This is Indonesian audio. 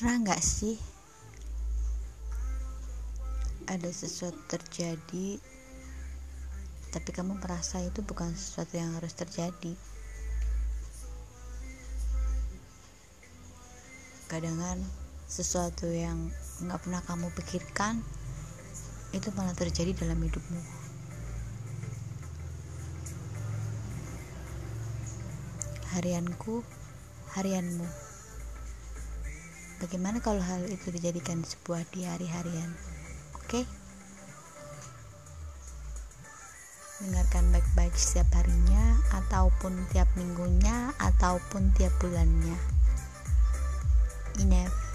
Pernah nggak sih ada sesuatu terjadi tapi kamu merasa itu bukan sesuatu yang harus terjadi? Kadang sesuatu yang nggak pernah kamu pikirkan itu malah terjadi dalam hidupmu. Harianku harianmu bagaimana kalau hal itu dijadikan sebuah diari harian Oke? Okay? Dengarkan baik-baik setiap harinya ataupun tiap minggunya ataupun tiap bulannya. Enough.